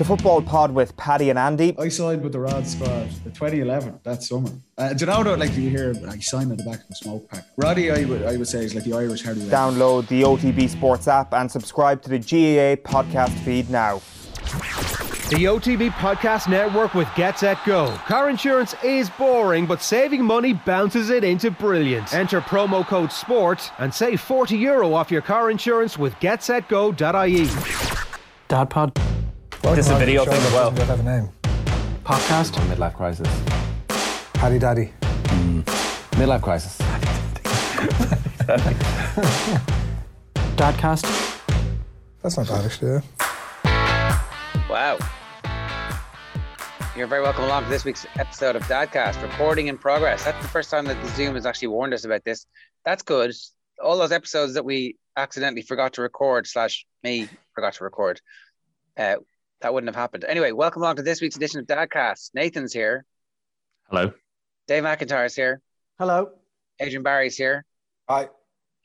The football pod with Paddy and Andy. I signed with the Rod squad the 2011 that summer. Uh, do you know what? Like you hear, I signed at the back of a smoke pack. Roddy, I would, I would say, is like the Irish Harry. Download the OTB Sports app and subscribe to the GAA podcast feed now. The OTB Podcast Network with Get Set Go. Car insurance is boring, but saving money bounces it into brilliant. Enter promo code SPORT and save 40 euro off your car insurance with getsetgo.ie. Dad Pod. This is a video thing as well. have a name. Podcast. Midlife crisis. Paddy Daddy. Midlife crisis. Dadcast. That's not bad, actually. Yeah. Wow. You're very welcome along to this week's episode of Dadcast, recording in progress. That's the first time that the Zoom has actually warned us about this. That's good. All those episodes that we accidentally forgot to record, slash me forgot to record, uh, that wouldn't have happened. Anyway, welcome along to this week's edition of Dadcast. Nathan's here. Hello. Dave McIntyre's here. Hello. Adrian Barry's here. Hi.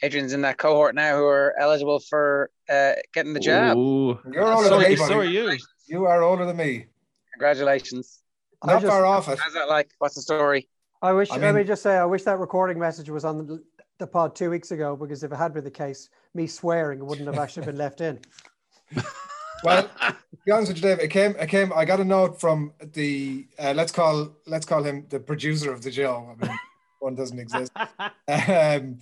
Adrian's in that cohort now who are eligible for uh, getting the job. Ooh. You're older So, than me, so are you. You are older than me. Congratulations. I Not just- far off it. How's that like? What's the story? I wish. I let me just say, I wish that recording message was on the, the pod two weeks ago because if it had been the case, me swearing wouldn't have actually been left in. Well, to be honest with you, Dave, it came. It came. I got a note from the. Uh, let's call. Let's call him the producer of the show. I mean, one doesn't exist. Um,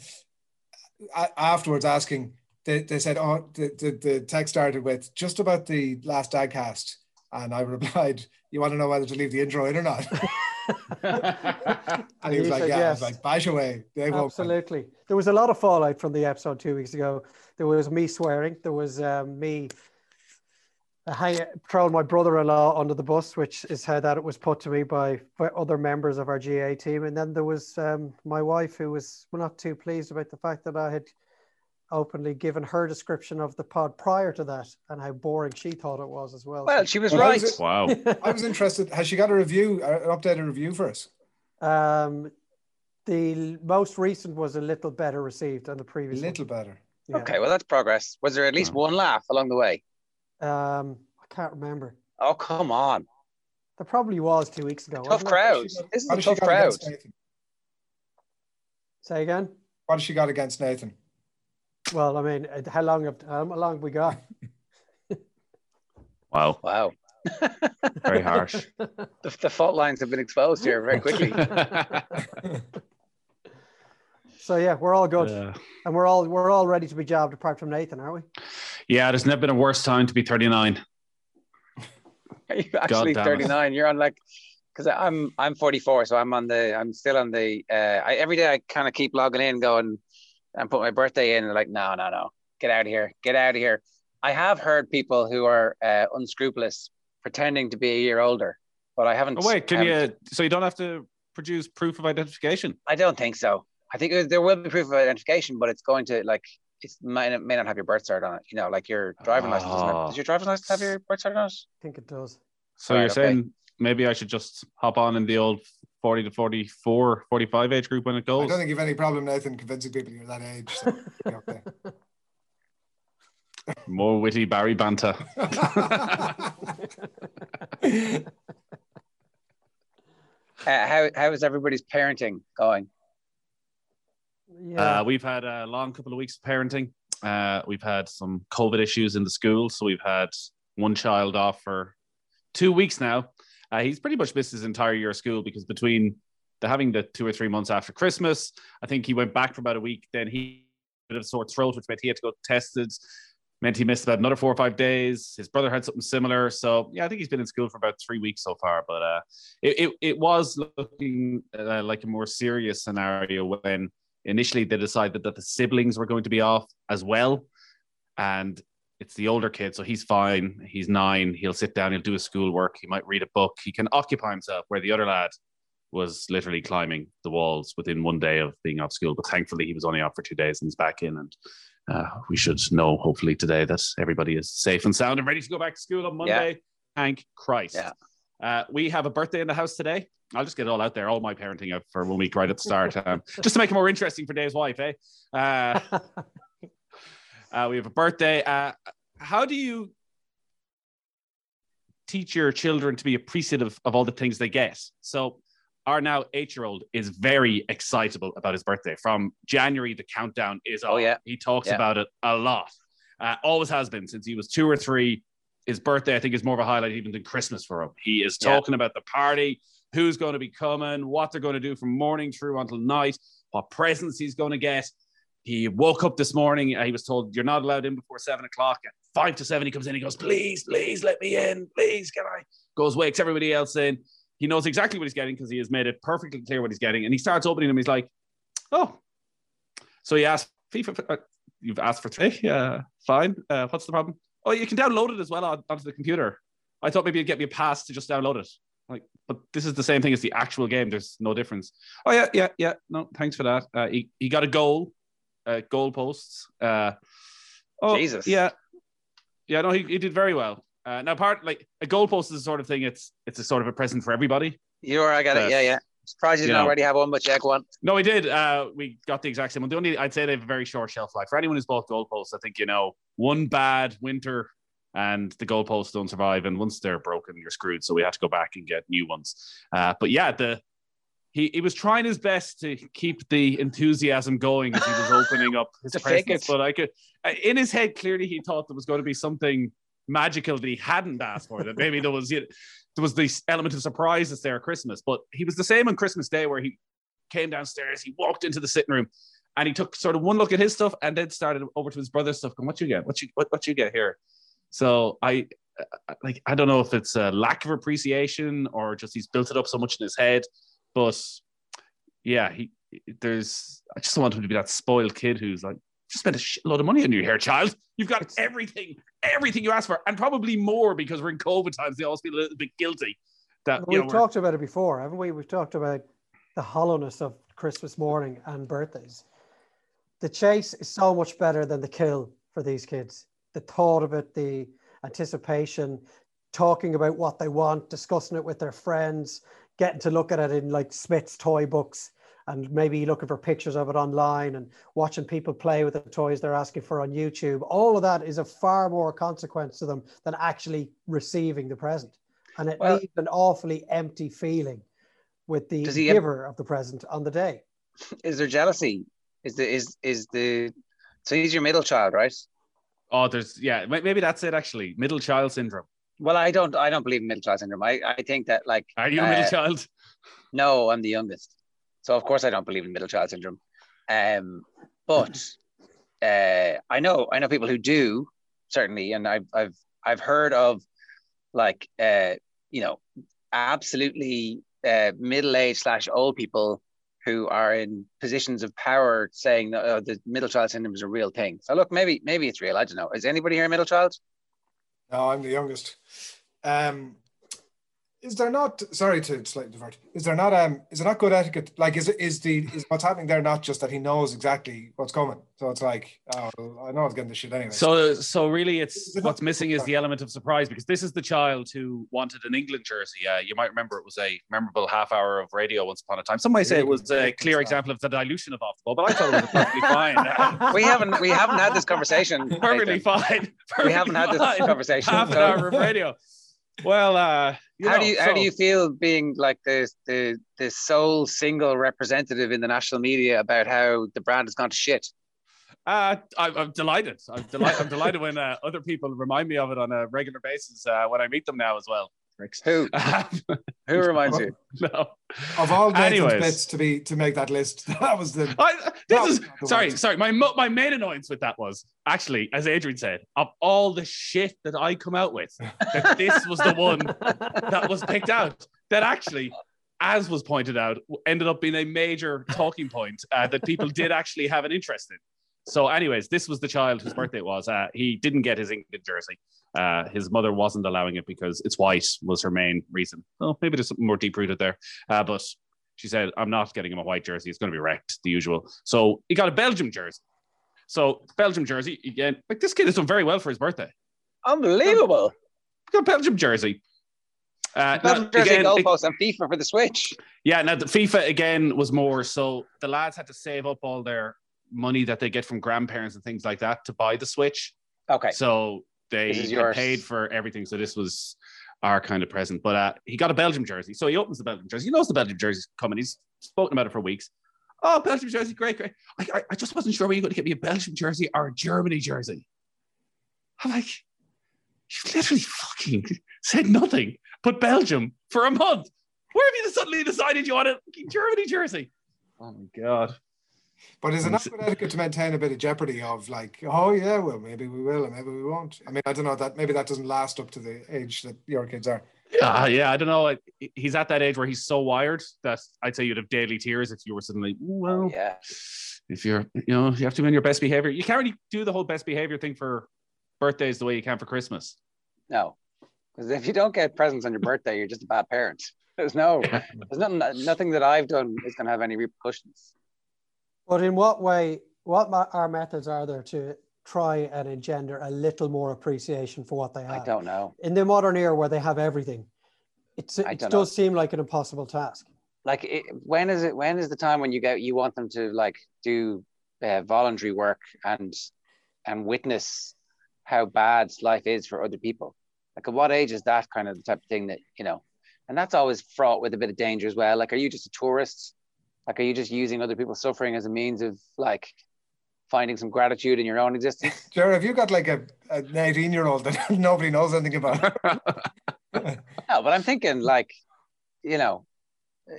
afterwards, asking, they, they said, "Oh, the, the the text started with just about the last Dadcast," and I replied, "You want to know whether to leave the intro in or not?" and he was you like, said "Yeah." I was yes. like, "Bash away." They won't. Absolutely. There was a lot of fallout from the episode two weeks ago. There was me swearing. There was um, me hang, throwing my brother-in-law under the bus, which is how that it was put to me by, by other members of our GA team. And then there was um, my wife, who was not too pleased about the fact that I had openly given her description of the pod prior to that and how boring she thought it was as well. Well, she was Well, right. how's it- Wow. I was interested. Has she got a review, uh, an updated review for us? um, the most recent was a little better received than the A previous. one. little better. Yeah. Okay, well, that's progress. Was there at least one laugh along the way? Um, I can't remember. Oh, come on. There probably was two weeks ago. Tough wasn't crowd. What has she got- This is a tough crowd. Say again. What has she got against Nathan? Well, I mean, uh, how long have how long have we got? Wow. Wow. Very harsh. The, the fault lines have been exposed here very quickly. So yeah, we're all good, Yeah. and we're all we're all ready to be jabbed, apart from Nathan, aren't we? yeah, there's never been a worse time to be 39. Are you actually damn it. 39? You're on like, because I'm I'm 44, so I'm on the I'm still on the. Uh, I, every day I kind of keep logging in, going and put my birthday in, and like, no, no, no, get out of here, get out of here. I have heard people who are uh, unscrupulous pretending to be a year older, but I haven't. Oh, wait, can haven't- you? So you don't have to produce proof of identification? I don't think so. I think there will be proof of identification, but it's going to like it may not, may not have your birth cert on it. You know, like your driving license. Doesn't have, Oh. does your driving license have your birth cert on it? I think it does. So Right, you're okay. saying maybe I should just hop on in the old 40 to 44, 45 age group when it goes. I don't think you've any problem, Nathan, convincing people you're that age. So, okay. More witty Barry banter. Uh, how how is everybody's parenting going? Yeah. Uh, we've had a long couple of weeks of parenting. Uh, we've had some COVID issues in the school, so we've had one child off for two weeks now. Uh, he's pretty much missed his entire year of school because between the having the two or three months after Christmas, I think he went back for about a week. Then he had a bit of a sore throat, which meant he had to go tested. Meant he missed about another four or five days. His brother had something similar, so yeah, I think he's been in school for about three weeks so far. But uh, it, it it was looking uh, like a more serious scenario when initially they decided that the siblings were going to be off as well. And it's the older kid so he's fine. He's nine. He'll sit down. He'll do his schoolwork. He might read a book. He can occupy himself where the other lad was literally climbing the walls within one day of being off school. But thankfully he was only off for two days and he's back in. And uh, we should know hopefully today that everybody is safe and sound and ready to go back to school on monday. Thank christ. Yeah. uh, we have a birthday in the house today I'll just get it all out there, all my parenting out for one week right at the start, um, just to make it more interesting for Dave's wife, eh? Uh, uh, we have a birthday. Uh, how do you teach your children to be appreciative of all the things they get. So our now eight-year-old is very excitable about his birthday. From January, the countdown is on. Oh, yeah. He talks Yeah. about it a lot. Uh, always has been since he was two or three. His birthday, I think, is more of a highlight even than Christmas for him. He is Yeah. talking about the party, who's going to be coming, what they're going to do from morning through until night, what presents he's going to get. He woke up this morning. uh, He was told you're not allowed in before seven o'clock. At five to seven, he comes in. He goes, "Please, please, let me in. Please, can I?" Goes, wakes everybody else in. He knows exactly what he's getting because he has made it perfectly clear what he's getting. And he starts opening them. He's like, "Oh." So he asked FIFA. Uh, You've asked for three. Yeah, fine. Uh, what's the problem? Oh, you can download it as well on, onto the computer. I thought maybe you'd get me a pass to just download it. Like, but this is the same thing as the actual game. There's no difference. Oh yeah, yeah, yeah. No, thanks for that. Uh, he he got a goal, uh, goal posts. Uh, oh, Jesus. Yeah, yeah. No, he, he did very well. Uh, now, part like a goal post is the sort of thing. It's it's a sort of a present for everybody. You or I got it. Yeah, yeah. Surprised you You didn't know. already have one, but yeah, go on. No, we did. Uh, we got the exact same one. The only I'd say they have a very short shelf life. For anyone who's bought goalposts, I think you know one bad winter and the goalposts don't survive. And once they're broken, you're screwed. So we had to go back and get new ones. Uh, but yeah, the he, he was trying his best to keep the enthusiasm going as he was opening up his presents. But I could, uh, in his head, clearly he thought there was going to be something magical that he hadn't asked for. That maybe there was you know, there was this element of surprise that's there at Christmas. But he was the same on Christmas Day where he came downstairs, he walked into the sitting room, and he took sort of one look at his stuff and then started over to his brother's stuff. Going, what you get? What you what, what you get here? So I uh, like I don't know if it's a lack of appreciation or just he's built it up so much in his head, but yeah, he there's I just don't want him to be that spoiled kid who's like just spent a shitload of money on you here, child. You've got everything, everything you asked for, and probably more because we're in COVID times. They always feel a little bit guilty. That you We've know, talked about it before, haven't we? We've talked about the hollowness of Christmas morning and birthdays. The chase is so much better than the kill for these kids. The thought of it, the anticipation, talking about what they want, discussing it with their friends, getting to look at it in like Smith's toy books, and maybe looking for pictures of it online and watching people play with the toys they're asking for on YouTube. All of that is a far more consequence to them than actually receiving the present. And it Well- leaves an awfully empty feeling with the Does he ev- giver of the present on the day. Is there jealousy? Is the is is the so he's your middle child, right? Oh, there's yeah, maybe that's it actually. Middle child syndrome. Well, I don't I don't believe in middle child syndrome. I, I think that like Are you a middle Uh, child? no, I'm the youngest. So of course I don't believe in middle child syndrome. Um but uh I know I know people who do certainly and I've I've I've heard of like uh you know absolutely uh middle-aged slash old people who are in positions of power saying that uh, the middle child syndrome is a real thing. So look, maybe maybe it's real. I don't know. Is anybody here a middle child? No, I'm the youngest. Um, is there not? Sorry to slightly divert. Is there not? Um, is it not good etiquette? Like, is it is the is what's happening there not just that he knows exactly what's coming? So it's like, oh, I know I was getting this shit anyway. So, so really, it's it what's missing is the element of surprise because this is the child who wanted an England jersey. Uh, you might remember it was a memorable half hour of radio once upon a time. Some might say it was a clear example of the dilution of off the ball, but I thought it was perfectly fine. Uh, We haven't we haven't had this conversation. perfectly Nathan. fine. We haven't had this fine. conversation. Half an hour of radio. Well, uh, you how know, do you how do you feel being like the the the sole single representative in the national media about how the brand has gone to shit? Uh, I'm, I'm delighted. I'm, delighted. I'm delighted when uh, other people remind me of it on a regular basis uh, when I meet them now as well. Pricks. Who who reminds you? no. of all Nathan's Anyways. bits to be to make that list, that was the I, this No, is the sorry, worst. sorry. My my main annoyance with that was actually, as Adrian said, of all the shit that I come out with, that this was the one that was picked out. That actually, as was pointed out, ended up being a major talking point uh, that people did actually have an interest in. So, anyways, this was the child whose birthday it was. Uh, he didn't get his England jersey. Uh, his mother wasn't allowing it because it's white was her main reason. Well, maybe there's something more deep rooted there. Uh, but she said, "I'm not getting him a white jersey. It's going to be wrecked, the usual." So he got a Belgium jersey. So Belgium jersey again. Like this kid has done very well for his birthday. Unbelievable. He got a Belgium jersey. Uh, Belgium now, jersey, again, it- and FIFA for the Switch. yeah, now the FIFA again was more so the lads had to save up all their money that they get from grandparents and things like that to buy the Switch. Okay. So they This is had yours. paid for everything. So this was our kind of present. But uh, he got a Belgium jersey, so he opens the Belgium jersey. He knows the Belgium jersey's coming. He's spoken about it for weeks. Oh, Belgium jersey, great, great. I, I, I just wasn't sure were you going to get me a Belgium jersey or a Germany jersey. I'm like, you literally fucking said nothing but Belgium for a month. Where have you suddenly decided you want a Germany jersey? Oh my god! But is it not good etiquette to maintain a bit of jeopardy of like, oh yeah, well maybe we will and maybe we won't. I mean, I don't know that maybe that doesn't last up to the age that your kids are. Yeah, uh, yeah, I don't know. He's at that age where he's so wired that I'd say you'd have daily tears if you were suddenly, well, oh, Yeah. if you're, you know, you have to be on your best behavior. You can't really do the whole best behavior thing for birthdays the way you can for Christmas. No. Because if you don't get presents on your birthday, you're just a bad parent. There's no, there's nothing, nothing that I've done is going to have any repercussions. But in what way, what our methods are there to try and engender a little more appreciation for what they have? I don't know. In the modern era where they have everything, it's, it does seem like an impossible task. Like, it, when is it? When is the time when you go? You want them to like do uh, voluntary work and and witness how bad life is for other people. Like, at what age is that kind of the type of thing that you know? And that's always fraught with a bit of danger as well. Like, are you just a tourist? Like, are you just using other people's suffering as a means of like finding some gratitude in your own existence? Jared, have you got like a, an 18 year old that nobody knows anything about? No, but I'm thinking like, you know,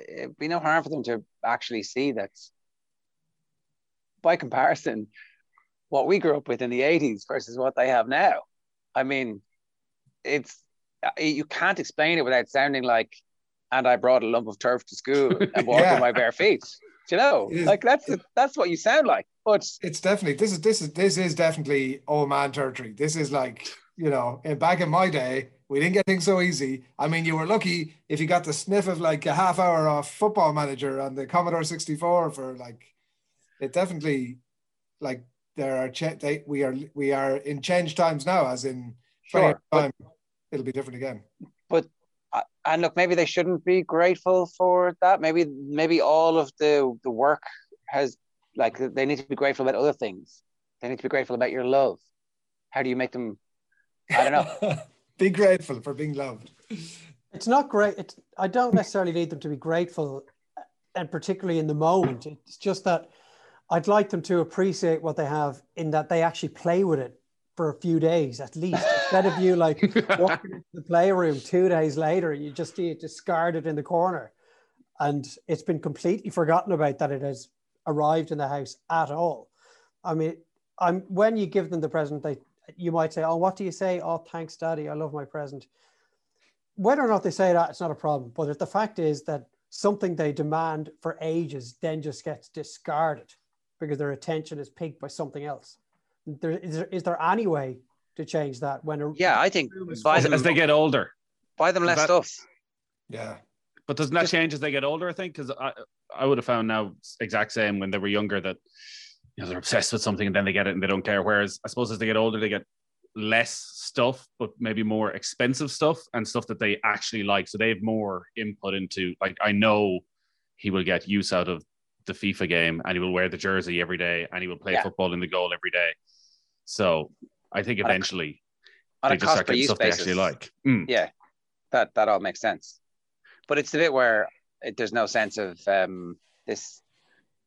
it'd be no harm for them to actually see that by comparison, what we grew up with in the 80s versus what they have now. I mean, it's you can't explain it without sounding like, and I brought a lump of turf to school and walked Yeah. on my bare feet. Do you know, like that's that's what you sound like. But it's definitely this is this is this is definitely old man territory. This is like you know, back in my day, we didn't get things so easy. I mean, you were lucky if you got the sniff of like a half hour off Football Manager on the Commodore sixty four for like. It definitely, like there are cha- they, we are we are in change times now, as in Sure, time it'll be different again. uh, and look, maybe they shouldn't be grateful for that. Maybe maybe all of the the work has like they need to be grateful about other things. They need to be grateful about your love. How do you make them? I don't know. be grateful for being loved. It's not great. It's, I don't necessarily need them to be grateful, and particularly in the moment. It's just that I'd like them to appreciate what they have in that they actually play with it for a few days at least. Instead of you like walking into the playroom two days later, you just see it discarded in the corner, and it's been completely forgotten about that it has arrived in the house at all. I mean, I'm when you give them the present, they you might say, "Oh, what do you say? Oh, thanks, Daddy. I love my present." Whether or not they say that, it's not a problem. But if the fact is that something they demand for ages then just gets discarded because their attention is piqued by something else, there is there, is there any way to change that when a Yeah, I think buy As, them as they get older. buy them less that- stuff. Yeah. But doesn't that Just- change as they get older? I think because I I would have found now exact same when they were younger that you know they're obsessed with something and then they get it and they don't care. Whereas I suppose as they get older, they get less stuff, but maybe more expensive stuff and stuff that they actually like. So they have more input into like I know he will get use out of the FIFA game and he will wear the jersey every day and he will play Yeah. football in the goal every day. So I think On a- eventually On they a just cost start per getting use stuff they basis. actually like. Mm. Yeah, that that all makes sense. But it's the bit where it, there's no sense of um, this.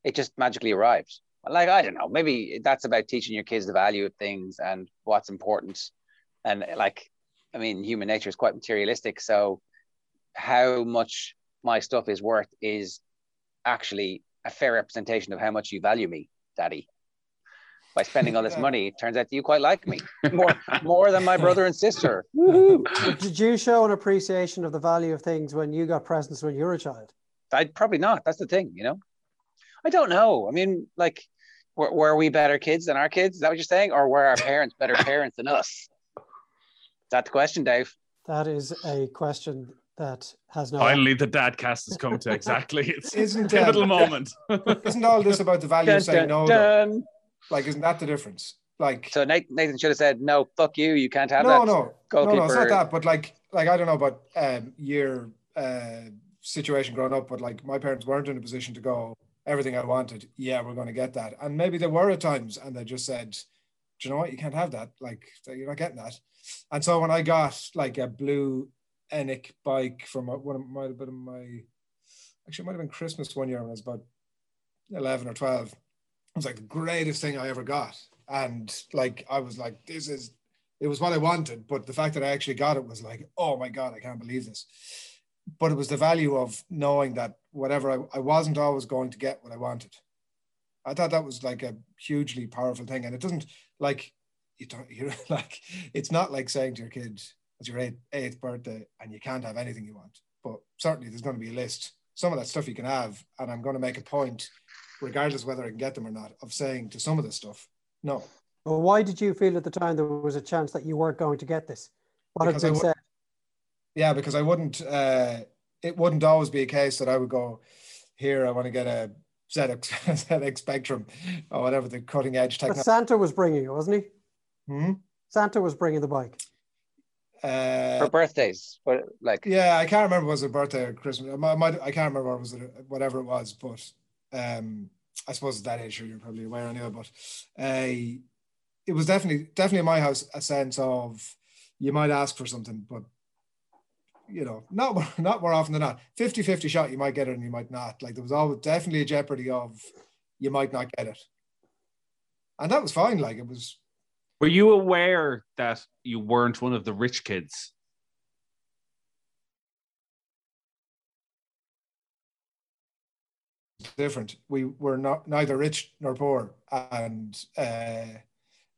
It just magically arrives. Like I don't know, maybe that's about teaching your kids the value of things and what's important. And like, I mean, human nature is quite materialistic. So, how much my stuff is worth is actually a fair representation of how much you value me, Daddy. By spending all this Yeah. money, it turns out you quite like me more more than my brother and sister. Woohoo! But did you show an appreciation of the value of things when you got presents when you were a child? I'd probably not. That's the thing, you know. I don't know. I mean, like, were, were we better kids than our kids? Is that what you're saying, or were our parents better parents than us? Is that the question, Dave? That is a question that has no. Finally, the dad cast has come to exactly its Isn't pivotal um, moment. isn't all this about the value Dun, of saying dun, no? Like, isn't that the difference? Like, So Nathan, Nathan should have said, "No, fuck you. You can't have no, that." no, no, no, it's not that. But like, like I don't know about um, your uh, situation growing up, but like my parents weren't in a position to go everything I wanted. Yeah, we're going to get that, and maybe they were at times, and they just said, "Do you know what? You can't have that. Like, you're not getting that." And so when I got like a blue Enic bike from one of might have been my actually it might have been Christmas one year when I was about eleven or twelve. Was like the greatest thing I ever got, and like I was like, this is it was what I wanted, but the fact that I actually got it was like, oh my god, I can't believe this. But it was the value of knowing that whatever I, I wasn't always going to get what I wanted. I thought that was like a hugely powerful thing, and it doesn't like you don't you like it's not like saying to your kid it's your eighth, eighth birthday and you can't have anything you want. But certainly there's going to be a list. Some of that stuff you can have, and I'm going to make a point, regardless whether I can get them or not, of saying to some of this stuff, no, Well, why did you feel at the time there was a chance that you weren't going to get this? What had Because I been said? Yeah, because I wouldn't. Uh, it wouldn't always be a case that I would go here. I want to get a ZX, ZX Spectrum or whatever the cutting edge But technology. Santa was bringing it, wasn't he? Hmm? Santa was bringing the bike. Uh, for birthdays. But like, yeah, I can't remember was it birthday or Christmas. I might, I can't remember what was it, whatever it was, but um, I suppose at that age you're probably aware anyway. But uh, it was definitely definitely in my house a sense of you might ask for something, but you know, not not more often than not. 50-50 shot, you might get it and you might not. Like there was always definitely a jeopardy of you might not get it. And that was fine. Like it was Were you aware that you weren't one of the rich kids? Different. We were not neither rich nor poor, and uh,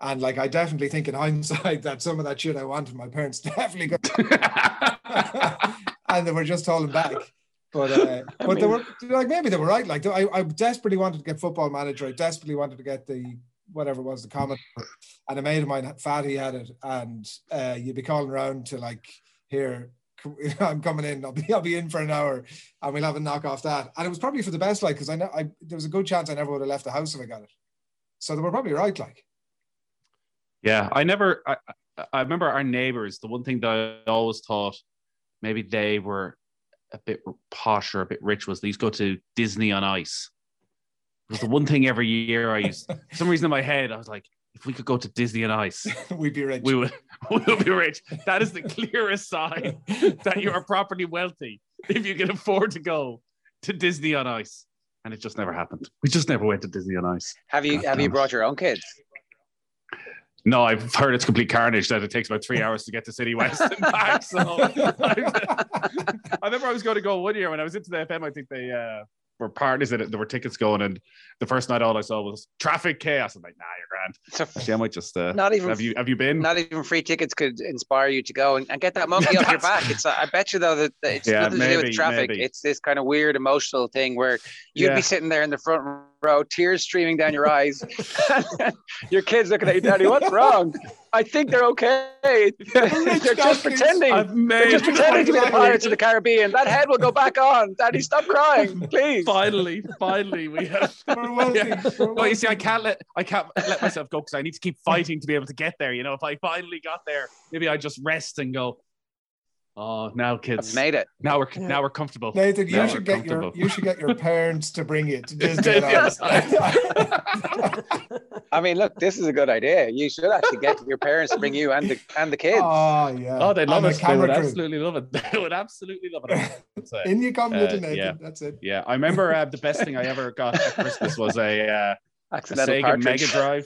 and like I definitely think in hindsight that some of that shit I wanted, my parents definitely got, and they were just holding back. But uh, but they were like maybe they were right. Like I, I desperately wanted to get football manager. I desperately wanted to get the whatever it was the comment, and a mate of mine, Fatty, had it, and uh, you'd be calling around to like here. I'm coming in. I'll be I'll be in for an hour, and we'll have a knock off that. And it was probably for the best, like because I know I there was a good chance I never would have left the house if I got it. So they were probably right, like. Yeah, I never. I, I- remember our neighbors. The one thing that I always thought maybe they were a bit posh or a bit rich was to go to Disney on Ice. It was the one thing every year I used. For some reason in my head, I was like, if we could go to Disney on Ice, We'd be rich. we would we would be rich. That is the clearest sign that you are properly wealthy if you can afford to go to Disney on Ice. And it just never happened. We just never went to Disney on Ice. have you God have you damn it. brought your own kids? No, I've heard it's complete carnage that it takes about three hours to get to Citywest and back. So I remember I was going to go one year when I was into the FM. I think they uh, were parties in it. There were tickets going, and the first night all I saw was traffic chaos. I'm like, nah, you're grand. So Actually, I might just. Uh, Not even- Have you Have you been? not even free tickets could inspire you to go and, and get that monkey off your back. It's I bet you though that, that it's Yeah, nothing to do with traffic. maybe. It's this kind of weird emotional thing where you'd Yeah. be sitting there in the front row, tears streaming down your eyes. your kids looking at you, Daddy, what's wrong? I think they're okay. they're just pretending. I've They're made just pretending to be the Pirates of the Caribbean. That head will go back on. Daddy, stop crying, please. Finally, finally, we have. We're wealthy. Yeah. We're No, you see, I can't let I can't let myself go because I need to keep fighting to be able to get there. You know, if I finally got there, maybe I just rest and go. Oh, now I've kids, made it. now we're Yeah. now we're comfortable. Nathan, Now you we're should get your you should get your parents to bring you to Disney. I mean, look, this is a good idea. You should actually get your parents to bring you and the and the kids. oh yeah. Oh, they love And it. the They would crew. absolutely love it. They would absolutely love it. I. In you come, Uh, Nathan. yeah. That's it. Yeah, I remember uh, the best thing I ever got at Christmas was a, uh, a Sega partridge. Mega Drive.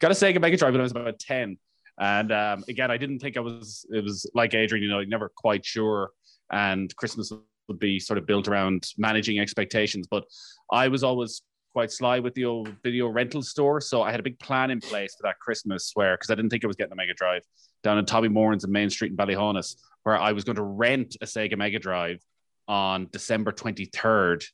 got a Sega Mega Drive when I was about ten, and um, again, I didn't think I was. It was like Adrian, you know, never quite sure. And Christmas would be sort of built around managing expectations, but I was always quite sly with the old video rental store, so I had a big plan in place for that Christmas, where because I didn't think I was getting a Mega Drive down in Tommy Moran's in Main Street in Ballyhaunis, where I was going to rent a Sega Mega Drive on December twenty third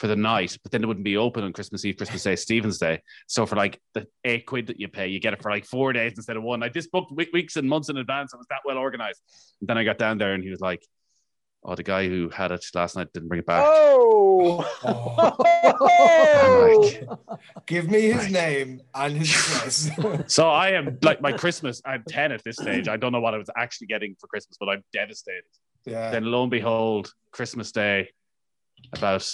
for the night, but then it wouldn't be open on Christmas Eve, Christmas Day, Stephen's Day. So for like the eight quid that you pay, you get it for like four days instead of one. I just booked weeks and months in advance. I was that well organized. And then I got down there and he was like, "Oh, the guy who had it last night didn't bring it back." Oh. Oh. Like, Give me his Right. name and his address. so I am like my Christmas. I'm ten at this stage. I don't know what I was actually getting for Christmas, but I'm devastated. yeah. Then lo and behold, Christmas Day, about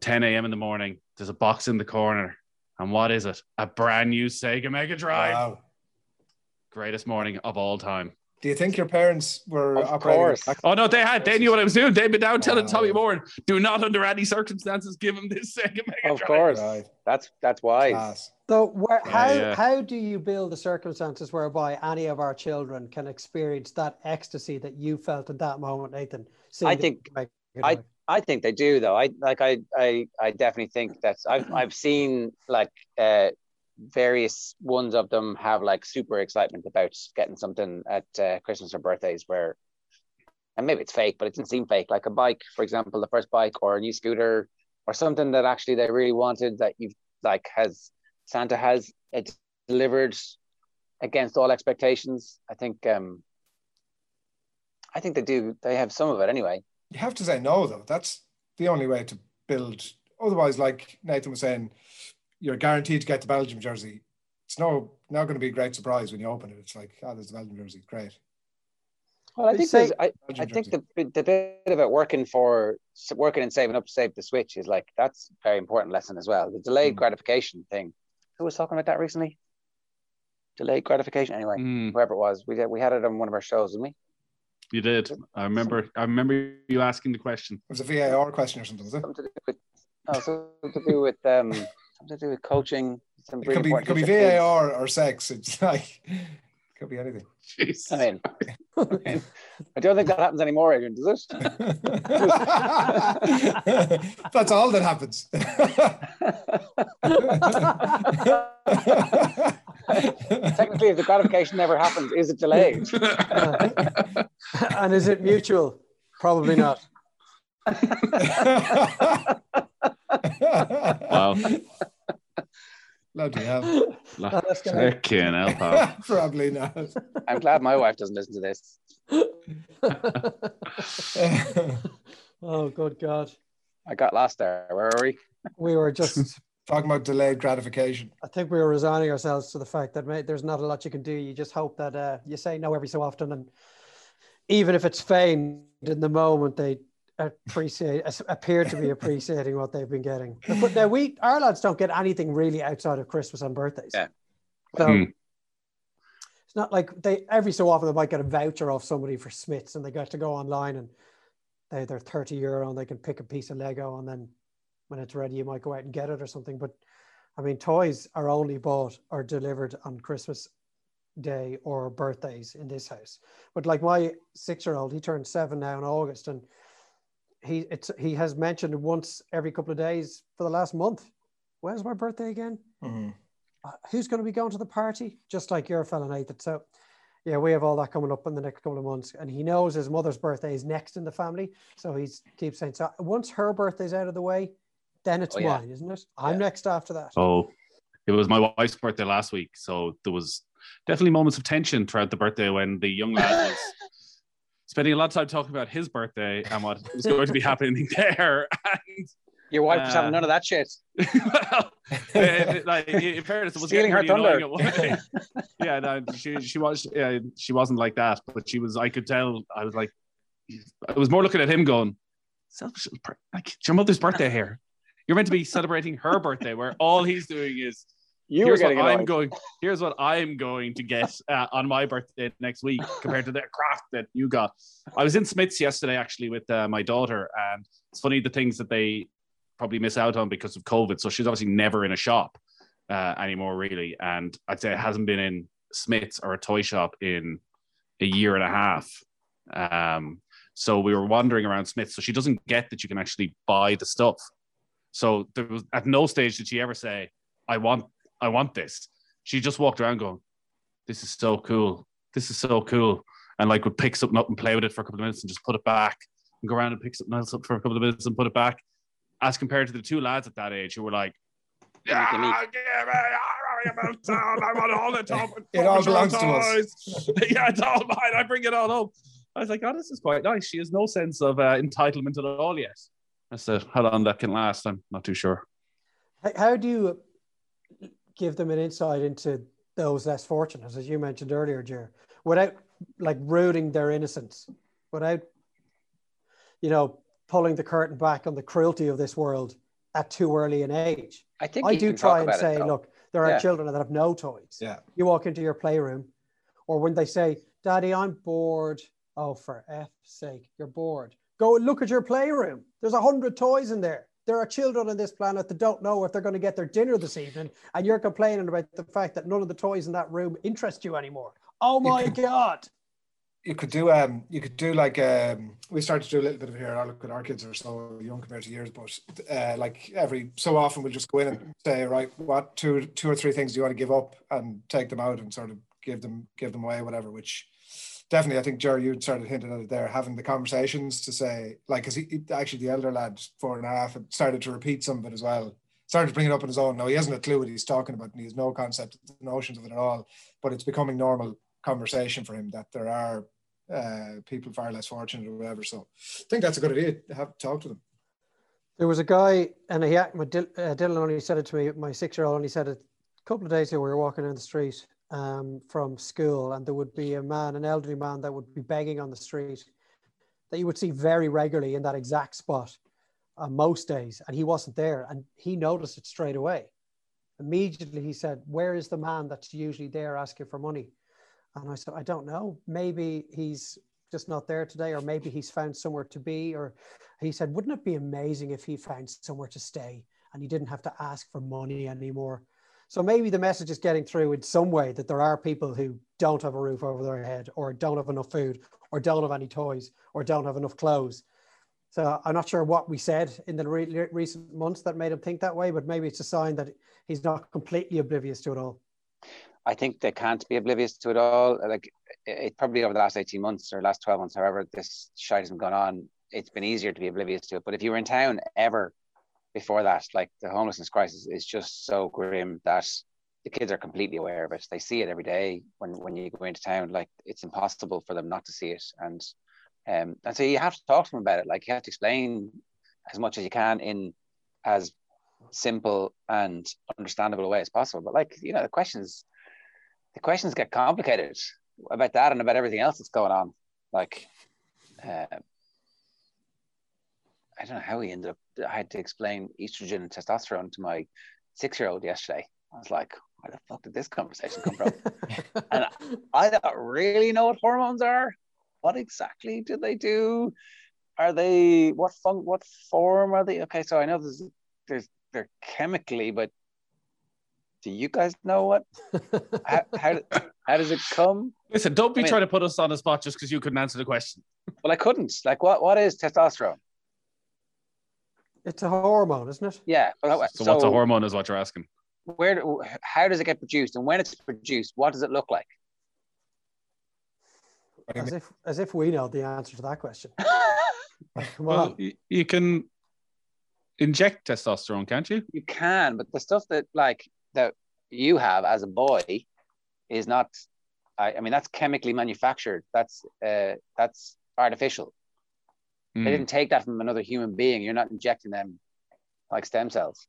10 a.m. in the morning, there's a box in the corner. And what is it? A brand new Sega Mega Drive. Wow. Greatest morning of all time. Do you think your parents were Of operating? course. Oh no, they had. They knew what I was doing. They'd been down telling Wow. Tommy Moore, "Do not, under any circumstances, give him this second Mega Of Drive." course, Right. that's that's wise. Class. So, where, how yeah. how do you build the circumstances whereby any of our children can experience that ecstasy that you felt at that moment, Nathan? I think- I- Drive? I think they do though. I like I I I definitely think that's I've I've seen like uh various ones of them have like super excitement about getting something at uh, Christmas or birthdays where and maybe it's fake, but it didn't seem fake. Like a bike, for example, the first bike or a new scooter or something that actually they really wanted that you've like has Santa has it delivered against all expectations. I think um I think they do they have some of it anyway. You have to say no, though. That's the only way to build. Otherwise, like Nathan was saying, you're guaranteed to get the Belgium jersey. It's no not going to be a great surprise when you open it. It's like, oh, there's the Belgium jersey. Great. Well, I think say- I, Belgium I think jersey. the the bit about working for working and saving up to save the switch is like that's a very important lesson as well. The delayed Mm. gratification thing. Who was talking about that recently? Delayed gratification. Anyway, Mm, whoever it was, we did, we had it on one of our shows, didn't we? You did. I remember. I remember you asking the question. It was a VAR question or something, was it? Something to do with no, something to do with um, something to do with coaching. Some It could be, could be things kids. VAR or sex. It's like, could be anything. Jesus. I mean, I don't think that happens anymore, Adrian. Does it? That's all that happens. Technically, if the gratification never happens, is it delayed? and is it mutual? Probably not. Wow. Bloody hell. Oh, that's gonna- Fucking hell, pal. Probably not. I'm glad my wife doesn't listen to this. oh, good God. I got lost there. Where are we? We were just, Talking about delayed gratification. I think we were resigning ourselves to the fact that, mate, there's not a lot you can do. You just hope that uh, you say no every so often. And even if it's feigned in the moment, they appreciate, appear to be appreciating what they've been getting. But now we, our lads don't get anything really outside of Christmas and birthdays. Yeah. So Hmm. it's not like they, every so often they might get a voucher off somebody for Smiths and they get to go online and they, they're 30 euro and they can pick a piece of Lego and then when it's ready, you might go out and get it or something. But I mean, toys are only bought or delivered on Christmas Day or birthdays in this house. But like my six-year-old, he turned seven now in August, and he it's he has mentioned once every couple of days for the last month. When's my birthday again? Mhm. Uh, who's going to be going to the party? Just like your fellow Nathan. So, yeah, we have all that coming up in the next couple of months, and he knows his mother's birthday is next in the family, so he keeps saying, "So once her birthday's out of the way, then it's Oh, yeah. mine, isn't it? I'm Yeah. next after that." Oh, it was my wife's birthday last week, so there was definitely moments of tension throughout the birthday when the young lad was spending a lot of time talking about his birthday and what was going to be happening there. And Your wife was Uh, having none of that shit. well, eh, like in fairness, it was Stealing getting her really thunder. annoying at one point. yeah, no, she she was yeah, she wasn't like that, but she was. I could tell. I was like, I was more looking at him, going, "Selfish, little like it's your mother's birthday here. You're meant to be celebrating her birthday, where all he's doing is You here's what I'm going. Here's what I'm going to get uh, on my birthday next week compared to the craft that you got. I was in Smiths yesterday actually with uh, my daughter, and it's funny the things that they probably miss out on because of COVID. So she's obviously never in a shop uh, anymore, really. And I'd say it hasn't been in Smiths or a toy shop in a year and a half. Um, so we were wandering around Smiths. So she doesn't get that you can actually buy the stuff. So there was at no stage did she ever say, "I want, I want this." She just walked around going, "This is so cool. This is so cool," and like would pick something up and play with it for a couple of minutes and just put it back and go around and pick something else up for a couple of minutes and put it back. As compared to the two lads at that age who were like, "Yeah, Gimme, gimme." give me about town. I want all the top. It all belongs to us. us. yeah, it's all mine. I bring it all up. I was like, oh, this is quite nice. She has no sense of uh, entitlement at all yet. I said, how long that can last, I'm not too sure. How, how do you give them an insight into those less fortunate, as you mentioned earlier, Jer, without like rooting their innocence, without you know pulling the curtain back on the cruelty of this world at too early an age? I think I do try and about it, say, look, there are Yeah. children that have no toys. Yeah. You walk into your playroom, or when they say, Daddy, I'm bored. Oh, for F's sake, you're bored. Go look at your playroom. There's a hundred toys in there. There are children on this planet that don't know if they're going to get their dinner this evening, and you're complaining about the fact that none of the toys in that room interest you anymore. Oh my god! you could do um you could do like um we started to do a little bit of here. I look at our kids are so young compared to years, but uh, like every so often we'll just go in and say, right, what two two or three things do you want to give up and take them out and sort of give them give them away, whatever. Which definitely, I think Jerry, you started hinting at it there, having the conversations to say like, because he, actually the elder lad four and a half had started to repeat some of it as well. Started to bring it up on his own. Now he hasn't a clue what he's talking about, and he has no concept, notions of it at all. But it's becoming normal conversation for him that there are uh, people far less fortunate or whatever. So I think that's a good idea to have talk to them. There was a guy, and he, uh, Dylan only said it to me. My six-year-old only said it a couple of days ago. We were walking down the street um, from school, and there would be a man, an elderly man, that would be begging on the street that you would see very regularly in that exact spot uh, most days, and he wasn't there, and he noticed it straight away. Immediately, he said, "Where is the man that's usually there asking for money?" And I said, I don't know. Maybe he's just not there today, or maybe he's found somewhere to be. Or he said, Wouldn't it be amazing if he found somewhere to stay and he didn't have to ask for money anymore? So maybe the message is getting through in some way that there are people who don't have a roof over their head, or don't have enough food, or don't have any toys, or don't have enough clothes. So I'm not sure what we said in the re- recent months that made him think that way, but maybe it's a sign that he's not completely oblivious to it all. I think they can't be oblivious to it all. Like it, probably over the last 18 months or last 12 months, however this shite has been going on, it's been easier to be oblivious to it. But if you were in town ever before that, like the homelessness crisis is just so grim that the kids are completely aware of it. They see it every day when, when you go into town. Like it's impossible for them not to see it. And um, and so you have to talk to them about it. Like you have to explain as much as you can in as simple and understandable a way as possible. But like, you know, the questions the questions get complicated about that and about everything else that's going on. Like, uh, I don't know how he ended up. I had to explain estrogen and testosterone to my six-year-old yesterday. I was like, "Where the fuck did this conversation come from?" and I don't really know what hormones are. What exactly do they do? Are they what fun? What form are they? Okay, so I know there's there's they're chemically, but do you guys know what? how, how, how, does it come? Listen, don't be I mean, trying to put us on the spot just because you couldn't answer the question. well, I couldn't. Like, what, what is testosterone? It's a hormone, isn't it? Yeah. So, so what's a hormone is what you're asking. Where? How does it get produced? And when it's produced, what does it look like? As if, as if we know the answer to that question. well, you, you can inject testosterone, can't you? You can, but the stuff that like that you have as a boy is not I, I mean that's chemically manufactured that's uh, that's artificial mm. they didn't take that from another human being you're not injecting them like stem cells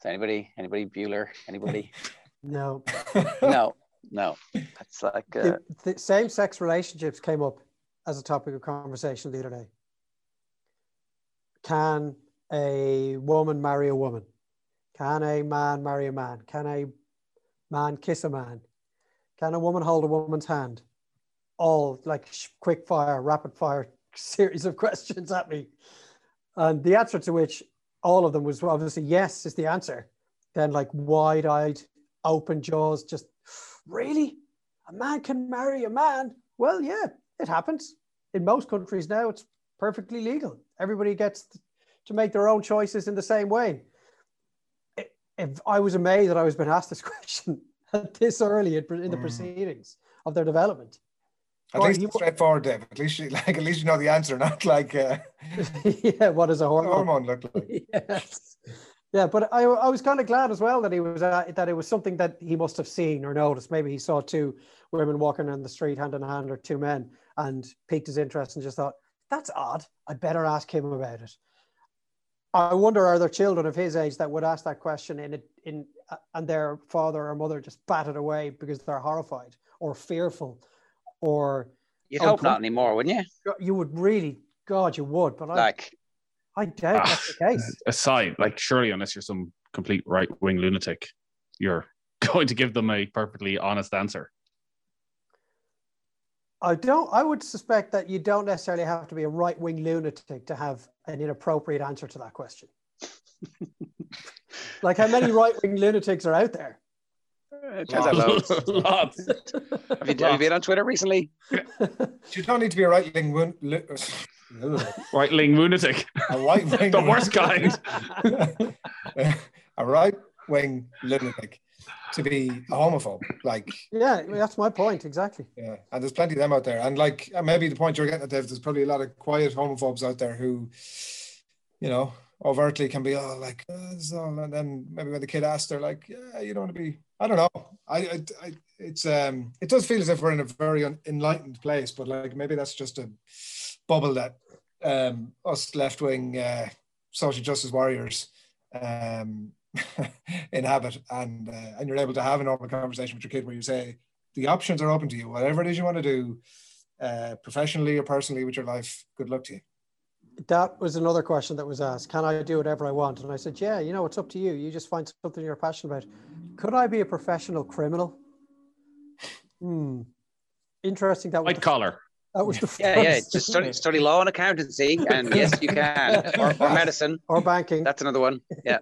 is anybody anybody Bueller anybody no no no that's like uh, the, the same-sex relationships came up as a topic of conversation the other day can a woman marry a woman can a man marry a man? Can a man kiss a man? Can a woman hold a woman's hand? All like quick fire, rapid fire series of questions at me. And the answer to which all of them was obviously yes, is the answer. Then, like wide eyed, open jaws, just really? A man can marry a man? Well, yeah, it happens. In most countries now, it's perfectly legal. Everybody gets to make their own choices in the same way if I was amazed that I was being asked this question this early in, the mm. proceedings of their development. At least it's straightforward, Dave. At least, you, like at least you know the answer, not like. Uh, yeah, what does a hormone, hormone look like? yes. Yeah, but I, I was kind of glad as well that he was uh, that it was something that he must have seen or noticed. Maybe he saw two women walking on the street hand in hand, or two men, and piqued his interest and just thought, "That's odd. I'd better ask him about it." I wonder are there children of his age that would ask that question in a, in uh, and their father or mother just bat it away because they're horrified or fearful or you'd hope not anymore, wouldn't you? You would really, God, you would, but like I, I doubt ah, that's the case. Aside, like surely unless you're some complete right wing lunatic, you're going to give them a perfectly honest answer. I don't. I would suspect that you don't necessarily have to be a right wing lunatic to have an inappropriate answer to that question. like how many right wing lunatics are out there? Uh, turns out loads. Lots. Have you, have you been on Twitter recently? You don't need to be a right wing win- Right ling lunatic. a right wing The worst kind. a right wing lunatic to be a homophobe. Like, Yeah, that's my point exactly. yeah, and there's plenty of them out there. And like, uh, maybe the point you're getting at, Dave, there's probably a lot of quiet homophobes out there who, you know, overtly can be all like, "Uh, this is all," and then maybe when the kid asks, they're like, yeah, you don't want to be. I don't know. I, I, I it's um, it does feel as if we're in a very un- enlightened place, but like maybe that's just a bubble that um, us left wing uh, social justice warriors um, inhabit, and uh, and you're able to have an open conversation with your kid where you say the options are open to you, whatever it is you want to do, uh, professionally or personally with your life. Good luck to you. That was another question that was asked. Can I do whatever I want? And I said, Yeah, you know, it's up to you. You just find something you're passionate about. Could I be a professional criminal? Hmm. Interesting. That was White the, collar. that was the Yeah, yeah. Just study, study law and accountancy, and yes, you can. Or, or medicine. or banking. That's another one. Yeah.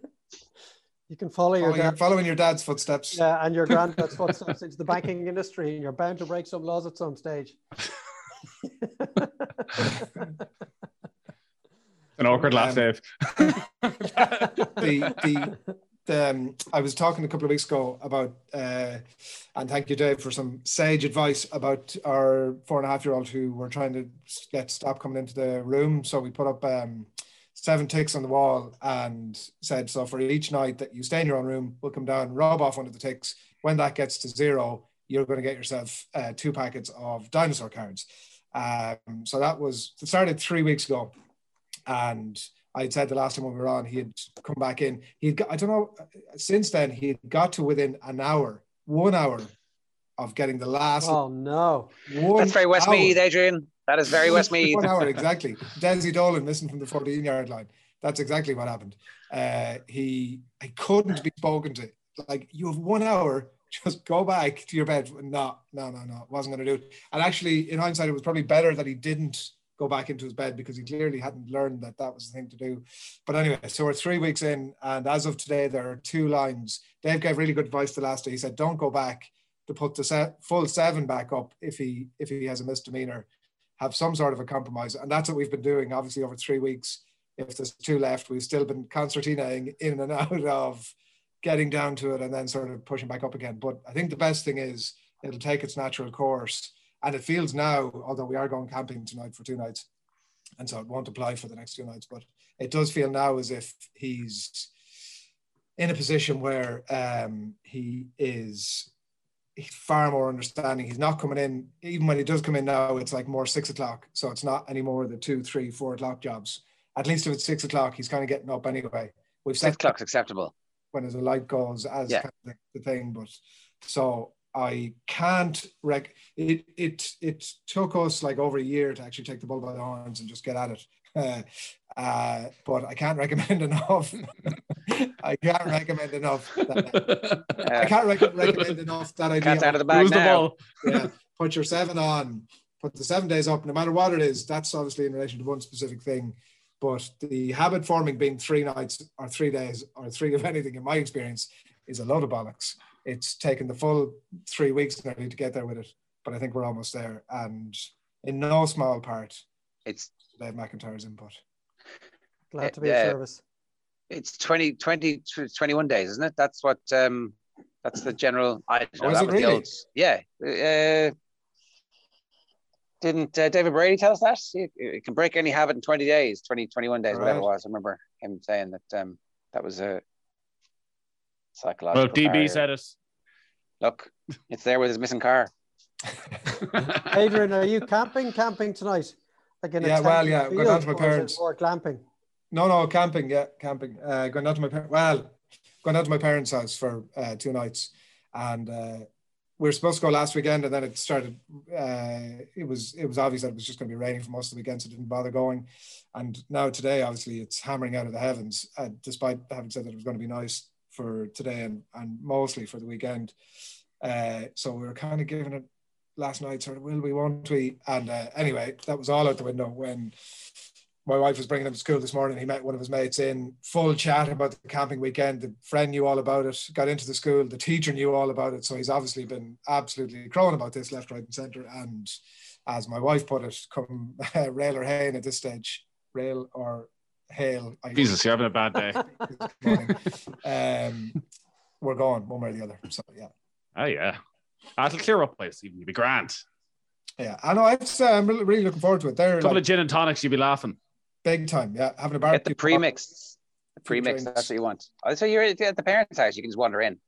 You can follow your Following, dad. following your dad's footsteps. Yeah, and your granddad's footsteps into the banking industry, and you're bound to break some laws at some stage. An awkward laugh, Um, Dave. the the the um, I was talking a couple of weeks ago about uh, and thank you Dave for some sage advice about our four and a half year old who were trying to get stop coming into the room. So we put up um, seven ticks on the wall and said so for each night that you stay in your own room, we'll come down, rub off one of the ticks. When that gets to zero, you're going to get yourself uh, two packets of dinosaur cards. Um, so that was started three weeks ago and I'd said the last time we were on, he had come back in. He'd got, I don't know, since then, he had got to within an hour, one hour of getting the last oh no! That's very hour. Westmeath, Adrian. That is very Westmeath. One hour, exactly. Dessie Dolan missing from the 14 yard line. That's exactly what happened. Uh, he, I couldn't be spoken to. Like, you have one hour, just go back to your bed. No, no, no, no, wasn't going to do it. And actually, in hindsight, it was probably better that he didn't go back into his bed because he clearly hadn't learned that that was the thing to do. But anyway, so we're three weeks in, and as of today, there are two lines. Dave gave really good advice the last day. He said, "Don't go back to put the set, full seven back up if he if he has a misdemeanor. Have some sort of a compromise, and that's what we've been doing. Obviously, over three weeks. If there's two left, we've still been concertinaing in and out of getting down to it, and then sort of pushing back up again. But I think the best thing is it'll take its natural course and it feels now, although we are going camping tonight for two nights, and so it won't apply for the next two nights, but it does feel now as if he's in a position where um, he is he's far more understanding. He's not coming in, even when he does come in now, it's like more six o'clock. So it's not anymore the two, three, four o'clock jobs. At least if it's six o'clock, he's kind of getting up anyway. We've Six o'clock's acceptable. when the light goes as Yeah. kind of the, the thing. But so I can't rec it it it took us like over a year to actually take the bull by the horns and just get at it. Uh, uh, but I can't recommend enough. I can't recommend enough. That, I can't rec- recommend enough that idea. cat's out of the bag Who's the ball? yeah, put your seven on, put the seven days up, no matter what it is. That's obviously in relation to one specific thing. But the habit forming being three nights or three days or three of anything, in my experience, is a load of bollocks. It's taken the full three weeks nearly to get there with it, but I think we're almost there. And in no small part, It's Dave McIntyre's input. Glad to be Yeah. of service. it's 20, 20, 21 days, isn't it? That's what um that's the general I don't know, that it was the really? old yeah. Uh, didn't uh, David Brady tell us that? It, it can break any habit in 20 days, 20, 21 days, whatever it was. I remember him saying that um that was a psychological. Well, DB barrier. said it. Look, it's there with his missing car. Adrian, are you camping? Camping tonight? Like in Yeah, well, yeah, the I've down to my or is it parents'. Or glamping. No, no, camping. Yeah, camping. Uh, going down to my par- well, going down to my parents' house for uh, two nights, and uh, we were supposed to go last weekend, and then it started. Uh, it was it was obvious that it was just going to be raining for most of the weekend, so didn't bother going. And now today, obviously, it's hammering out of the heavens. Uh, despite having said that it was going to be nice for today and and mostly for the weekend, uh, so we were kind of giving it last night, sort of, will we, won't we? And uh, anyway, that was all out the window when my wife was bringing him to school this morning. He met one of his mates in full chat about the camping weekend. The friend knew all about it, got into the school. The teacher knew all about it. So he's obviously been absolutely crowing about this left, right, and centre. And as my wife put it, come rail or hail at this stage, rail or hail. I Jesus, you're having a bad day. um, we're gone one way or the other. So yeah. Oh yeah, that'll clear up place. Even you'd be grand. Yeah, I know. It's, uh, I'm really really looking forward to it. They're A couple like, of gin and tonics, you'd be laughing. big time. Yeah, having a Get barbecue. the premix. The Few premix. That's what you want. Oh, so you're at the parents' house. You can just wander in.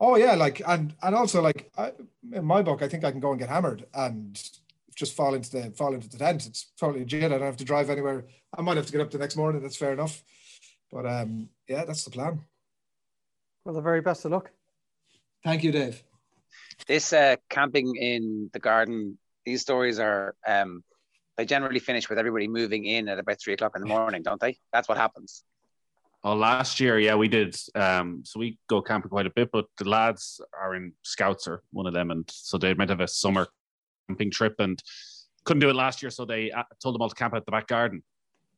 Oh yeah, like and and also like I, in my book, I think I can go and get hammered and just fall into the fall into the tent. It's totally legit. I don't have to drive anywhere. I might have to get up the next morning. That's fair enough. But um, yeah, that's the plan. Well, the very best of luck. Thank you, Dave. This uh, camping in the garden. These stories are. Um, they generally finish with everybody moving in at about three o'clock in the morning, don't they? That's what happens. Oh, last year, yeah, we did. Um, so we go camping quite a bit, but the lads are in Scouts or one of them, and so they might have a summer camping trip and couldn't do it last year, so they uh, told them all to camp out the back garden.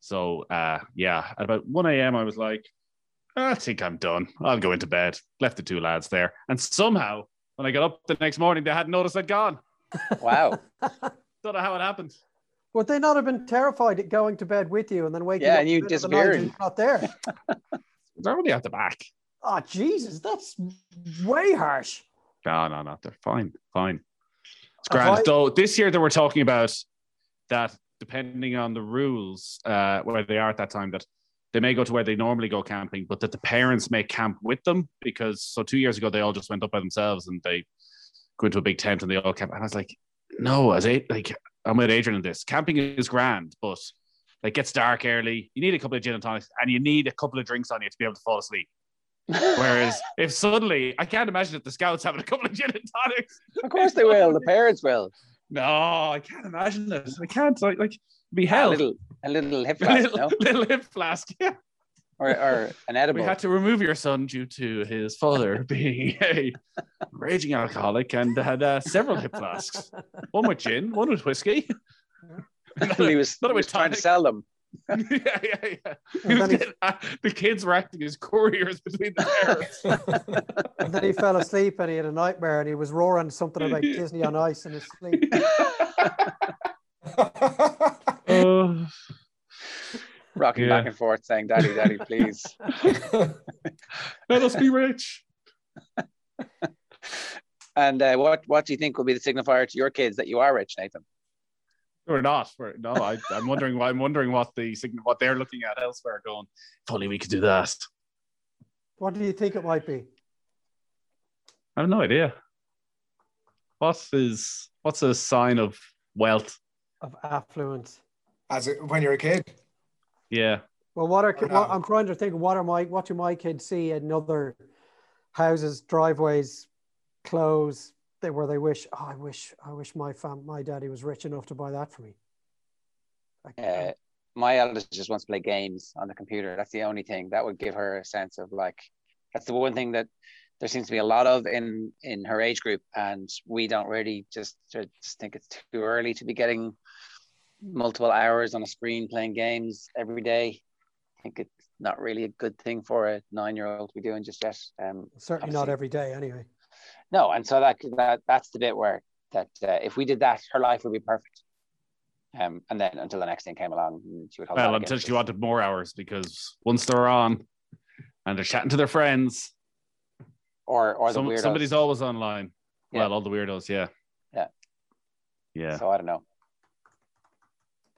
So uh, yeah, at about one a.m., I was like, I think I'm done. I'll go into bed. Left the two lads there, and somehow when I got up the next morning, they hadn't noticed I'd gone. Wow. Don't know how it happened. Would they not have been terrified at going to bed with you and then waking Yeah, up and you the middle of the night and disappeared. you're Not there. They're only out the back. Oh Jesus, that's way harsh. No, no, no. They're fine. Fine. It's Have grand. I- Though this year they were talking about that depending on the rules uh, where they are at that time, that they may go to where they normally go camping, but that the parents may camp with them because so two years ago they all just went up by themselves and they go into a big tent and they all camp. And I was like, no, as a like I'm with Adrian in this. Camping is grand, but like gets dark early. You need a couple of gin and tonics and you need a couple of drinks on you to be able to fall asleep. Whereas if suddenly, I can't imagine that the scouts having a couple of gin and tonics. Of course they will. The parents will. No, I can't imagine this. I can't. Like, like be A little, a little hip A flask, little, no? little hip flask. Yeah. or, or an edible. We had to remove your son due to his father being a raging alcoholic and had uh, several hip flasks. One with gin, one with whiskey. he was, he was trying to sell them. yeah, yeah, yeah. He was then he- getting- uh, the kids were acting as couriers between the parents. And then he fell asleep and he had a nightmare and he was roaring something about Disney on ice in his sleep. Oh, rocking Yeah. back and forth saying, Daddy, Daddy, please. let us be rich. And uh, what, what do you think will be the signifier to your kids that you are rich, Nathan? We're not. We're, no, I, I'm wondering. why I'm wondering what the what they're looking at elsewhere. Going, if only we could do that. What do you think it might be? I have no idea. What is what's a sign of wealth? Of affluence. As it, when you're a kid. Yeah, Well, what are what. I'm trying to think? What are my what do my kids see in other houses, driveways, clothes? They where they wish. Oh, I wish I wish my fam my daddy was rich enough to buy that for me. Uh, my eldest just wants to play games on the computer. That's the only thing that would give her a sense of like, that's the one thing that there seems to be a lot of in in her age group, and we don't really just, just think it's too early to be getting multiple hours on a screen playing games every day. I think it's not really a good thing for a nine-year-old to be doing just yet. Um, certainly not every day, anyway. No, and so that that that's the bit where that uh, if we did that, her life would be perfect. Um, and then until the next thing came along, she would well, until she wanted more hours because once they're on and they're chatting to their friends, or or the some, weirdos. somebody's always online. Yeah. Well, all the weirdos, yeah, Yeah. yeah. So I don't know.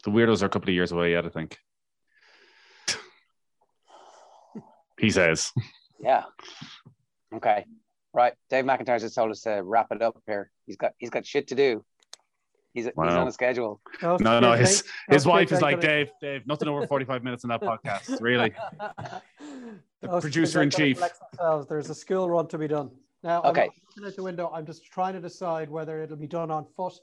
The weirdos are a couple of years away yet, I think. he says. Yeah. Okay. Right. Dave McIntyre just told us to wrap it up here. He's got he's got shit to do. He's, he's on a schedule. Those No, no, his his those wife is like gonna- Dave. Dave, nothing over forty five minutes in that podcast. Really, The Those producer in chief. There's a school run to be done. Now, I'm Okay. looking out the window. I'm just trying to decide whether it'll be done on foot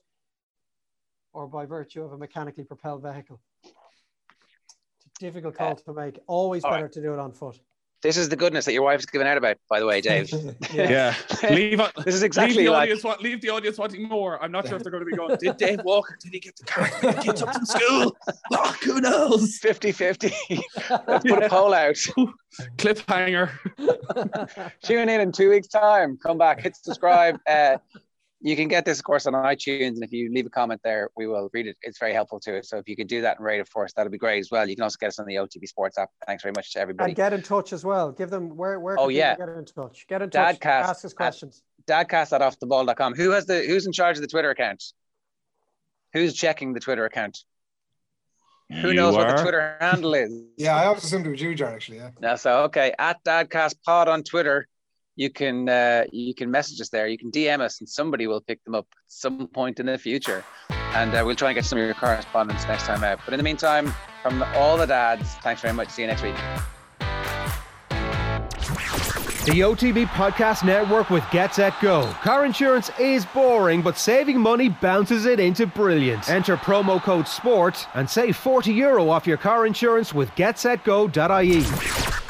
or by virtue of a mechanically propelled vehicle. It's a difficult call Uh, to make. Always all better to do it on foot. This is the goodness that your wife's giving out about, by the way, Dave. Yeah. leave, on- This is leave, exactly the like audience, leave the audience wanting more. I'm not sure if they're going to be going, did Dave Walker, did he get the car for the kids up from school? Oh, who knows? 50 50. Let's put a poll out. Cliffhanger. Tune in in two weeks' time. Come back, hit subscribe. Uh, you can get this, of course, on iTunes. And if you leave a comment there, we will read it. It's very helpful to us. So if you could do that and rate it for us, that'd be great as well. You can also get us on the OTB Sports app. Thanks very much to everybody. And get in touch as well. Give them where where Oh, can people yeah. get in touch. Get in touch. Dadcast Ask us at- questions. Dadcast at offtheball.com. Who has the who's in charge of the Twitter account? Who's checking the Twitter account? Who You knows what the. Twitter handle is? Yeah, I always assumed it was you, Jar, actually. Yeah. Yeah, so okay, at Dadcast Pod on Twitter, you can uh, you can message us there. You can DM us, and somebody will pick them up at some point in the future, and uh, we'll try and get some of your correspondence next time out. But in the meantime, from all the dads, thanks very much. See you next week. The OTB Podcast Network with Get Set Go. Car insurance is boring, but saving money bounces it into brilliance. Enter promo code SPORT and save 40 euro off your car insurance with getsetgo.ie.